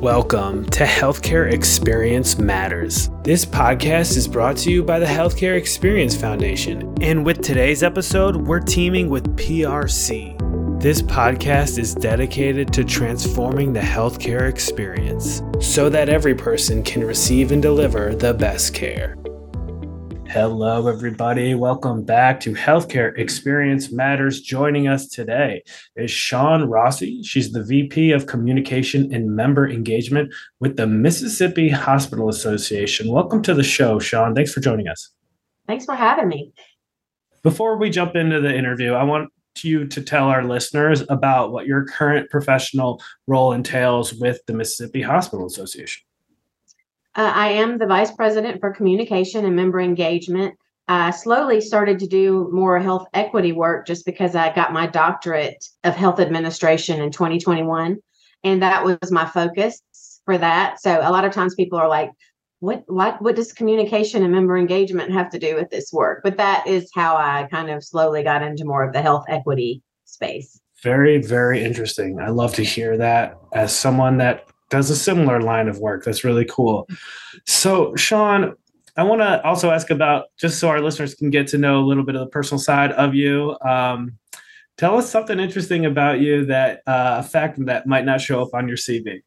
Welcome to Healthcare Experience Matters. This podcast is brought to you by the Healthcare Experience Foundation. And with today's episode, we're teaming with PRC. This podcast is dedicated to transforming the healthcare experience so that every person can receive and deliver the best care. Hello, everybody. Welcome back to Healthcare Experience Matters. Joining us today is Shawn Rossi. She's the VP of Communication and Member Engagement with the Mississippi Hospital Association. Welcome to the show, Shawn. Thanks for joining us. Thanks for having me. Before we jump into the interview, I want you to tell our listeners about what your current professional role entails with the Mississippi Hospital Association. Uh, I am the vice president for communication and member engagement. I slowly started to do more health equity work just because I got my doctorate of health administration in 2021. And that was my focus for that. So a lot of times people are like, what, what, what does communication and member engagement have to do with this work? But that is how I kind of slowly got into more of the health equity space. Very, very interesting. I love to hear that as someone that does a similar line of work. That's really cool. So, Shawn, I want to also ask about just so our listeners can get to know a little bit of the personal side of you. Um, tell us something interesting about you that uh, a fact that might not show up on your CV.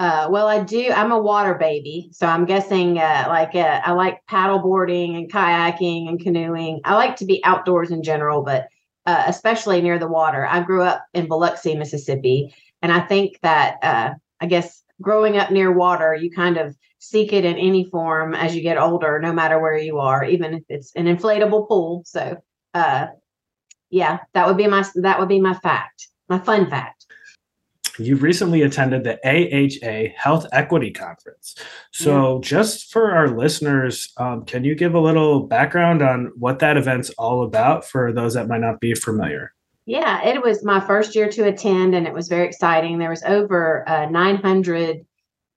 Uh, well, I do. I'm a water baby, so I'm guessing uh, like uh, I like paddle boarding and kayaking and canoeing. I like to be outdoors in general, but uh, especially near the water. I grew up in Biloxi, Mississippi, and I think that uh, I guess growing up near water, you kind of seek it in any form as you get older, no matter where you are, even if it's an inflatable pool. So, uh, yeah, that would be my that would be my fact, my fun fact. You recently attended the AHA Health Equity Conference. So, yeah. just for our listeners, um, can you give a little background on what that event's all about for those that might not be familiar? Yeah, it was my first year to attend, and it was very exciting. There was over uh, 900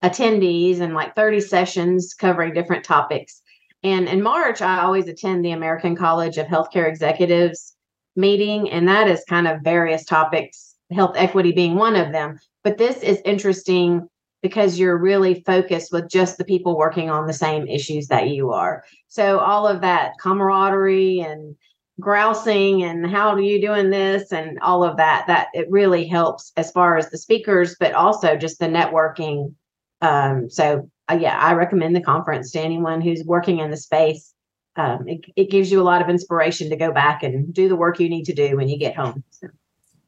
attendees and like 30 sessions covering different topics. And in March, I always attend the American College of Healthcare Executives meeting, and that is kind of various topics, health equity being one of them. But this is interesting because you're really focused with just the people working on the same issues that you are. So all of that camaraderie and grousing and how are you doing this and all of that that it really helps as far as the speakers but also just the networking. Um, so uh, yeah i recommend the conference to anyone who's working in the space. Um, it, it gives you a lot of inspiration to go back and do the work you need to do when you get home. So.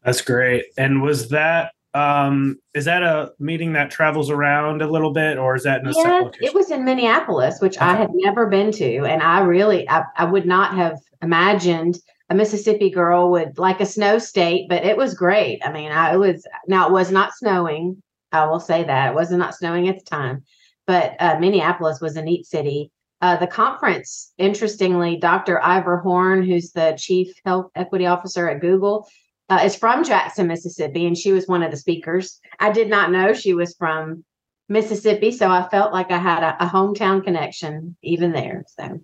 that's great. And was that um is that a meeting that travels around a little bit or is that in a yeah, it was in minneapolis which okay. i had never been to and i really I, I would not have imagined a mississippi girl would like a snow state but it was great. I mean i was now it was not snowing. I will say that it was not snowing at the time but uh, minneapolis was a neat city. Uh, the conference interestingly dr ivor horn who's the chief health equity officer at google uh, is from Jackson, Mississippi, and she was one of the speakers. I did not know she was from Mississippi, so I felt like I had a, a hometown connection even there. So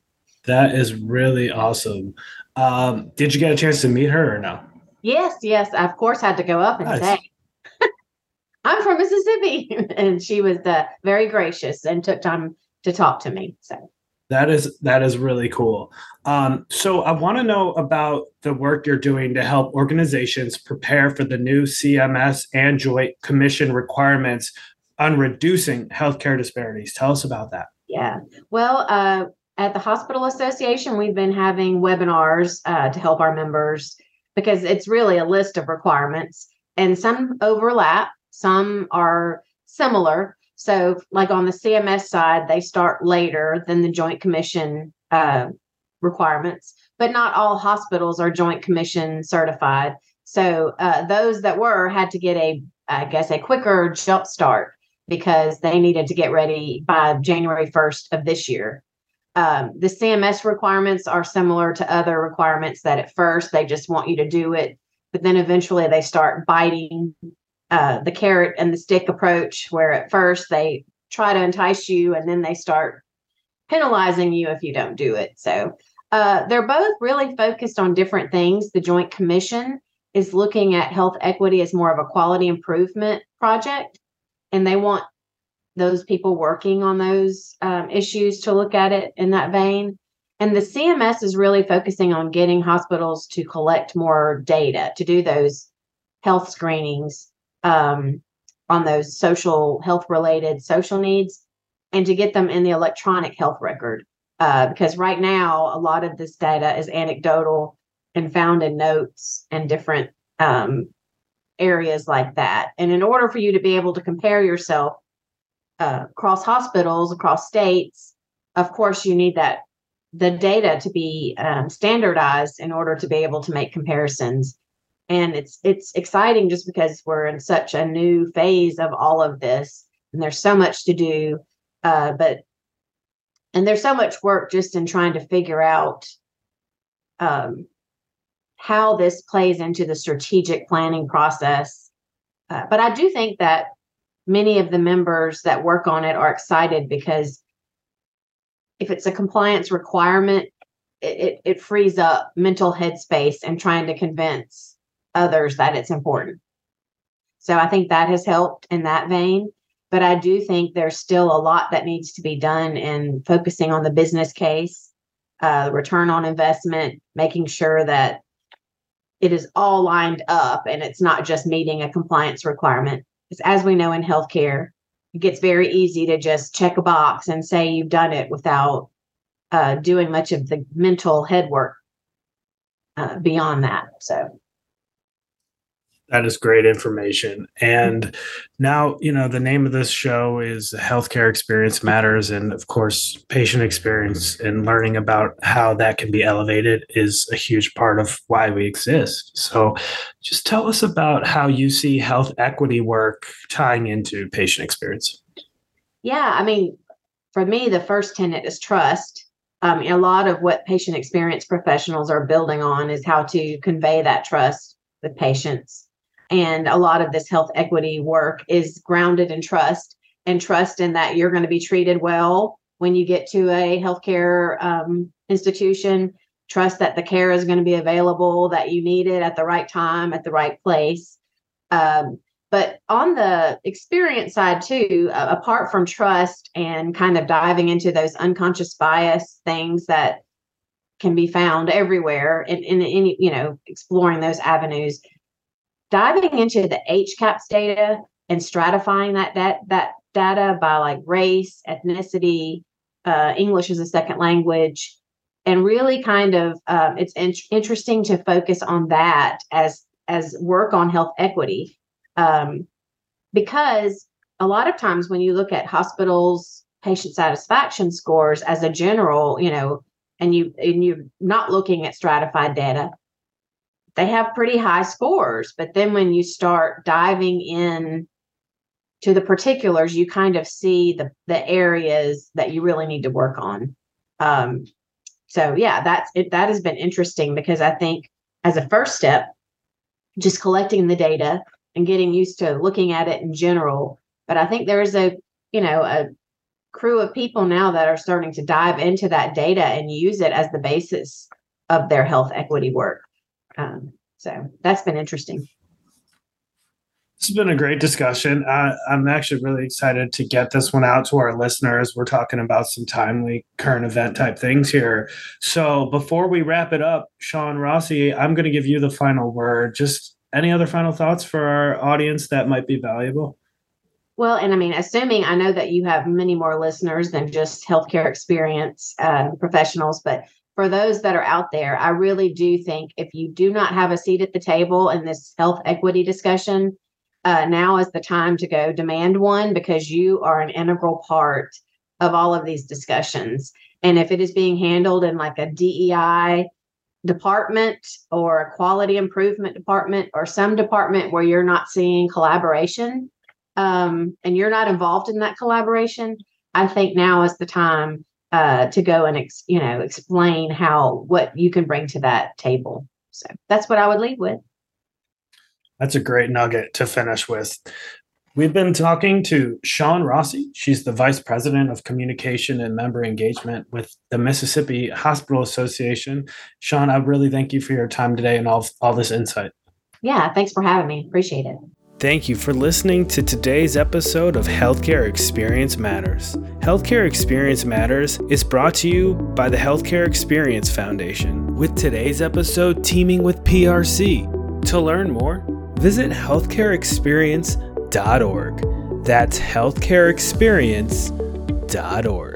that is really awesome. Um, did you get a chance to meet her or no? Yes, yes. I of course had to go up and nice. say, "I'm from Mississippi," and she was uh, very gracious and took time to talk to me. So that is that is really cool. Um, so I want to know about the work you're doing to help organizations prepare for the new CMS and Joint Commission requirements on reducing healthcare disparities. Tell us about that. Yeah. Well, uh, at the Hospital Association, we've been having webinars uh, to help our members because it's really a list of requirements, and some overlap, some are similar. So, like on the CMS side, they start later than the Joint Commission uh, requirements, but not all hospitals are Joint Commission certified. So, uh, those that were had to get a, I guess, a quicker jump start because they needed to get ready by January 1st of this year. Um, the CMS requirements are similar to other requirements that at first they just want you to do it, but then eventually they start biting uh, the carrot and the stick approach, where at first they try to entice you and then they start penalizing you if you don't do it. So uh, they're both really focused on different things. The Joint Commission is looking at health equity as more of a quality improvement project. and they want those people working on those um, issues to look at it in that vein. And the CMS is really focusing on getting hospitals to collect more data to do those health screenings um, on those social health related social needs and to get them in the electronic health record. Uh, because right now, a lot of this data is anecdotal and found in notes and different um, areas like that. And in order for you to be able to compare yourself uh, across hospitals, across states, of course, you need that the data to be um, standardized in order to be able to make comparisons. And it's it's exciting just because we're in such a new phase of all of this, and there's so much to do. Uh, but and there's so much work just in trying to figure out um, how this plays into the strategic planning process. Uh, but I do think that many of the members that work on it are excited because if it's a compliance requirement, it, it, it frees up mental headspace and trying to convince others that it's important. So I think that has helped in that vein. But I do think there's still a lot that needs to be done in focusing on the business case, uh, return on investment, making sure that it is all lined up and it's not just meeting a compliance requirement. Because as we know in healthcare, it gets very easy to just check a box and say you've done it without uh, doing much of the mental head work uh, beyond that. So that is great information. And now, you know, the name of this show is Healthcare Experience Matters. And of course, patient experience and learning about how that can be elevated is a huge part of why we exist. So just tell us about how you see health equity work tying into patient experience. Yeah. I mean, for me, the first tenet is trust. Um, a lot of what patient experience professionals are building on is how to convey that trust with patients and a lot of this health equity work is grounded in trust and trust in that you're going to be treated well when you get to a healthcare um, institution. Trust that the care is going to be available, that you need it at the right time, at the right place. Um, but on the experience side, too, uh, apart from trust and kind of diving into those unconscious bias things that can be found everywhere in, in any, you know, exploring those avenues, diving into the HCAHPS data and stratifying that that, that data by like race, ethnicity, uh, English as a second language, and really kind of um, it's in- interesting to focus on that as as work on health equity, um, because a lot of times when you look at hospitals patient satisfaction scores as a general, you know, and you and you're not looking at stratified data, they have pretty high scores. But then when you start diving in to the particulars, you kind of see the the areas that you really need to work on. Um, so yeah, that's it. That has been interesting because I think as a first step, just collecting the data and getting used to looking at it in general. But I think there's a you know a crew of people now that are starting to dive into that data and use it as the basis of their health equity work. Um, so that's been interesting. This has been a great discussion. Uh, I'm actually really excited to get this one out to our listeners. We're talking about some timely current event type things here. So before we wrap it up, Shawn Rossi, I'm going to give you the final word. Just any other final thoughts for our audience that might be valuable? Well, and I mean, assuming I know that you have many more listeners than just healthcare experience uh, professionals, but for those that are out there, I really do think if you do not have a seat at the table in this health equity discussion, uh, now is the time to go demand one because you are an integral part of all of these discussions. And if it is being handled in like a DEI department or a quality improvement department or some department where you're not seeing collaboration um, and you're not involved in that collaboration, I think now is the time uh, to go and ex, you know explain how what you can bring to that table. So that's what I would leave with. That's a great nugget to finish with. We've been talking to Shawn Rossi. She's the Vice President of Communication and Member Engagement with the Mississippi Hospital Association. Shawn, I really thank you for your time today and all, all this insight. Yeah, thanks for having me. Appreciate it. Thank you for listening to today's episode of Healthcare Experience Matters. Healthcare Experience Matters is brought to you by the Healthcare Experience Foundation, with today's episode teaming with PRC. To learn more, visit healthcareexperience.org. That's healthcareexperience.org.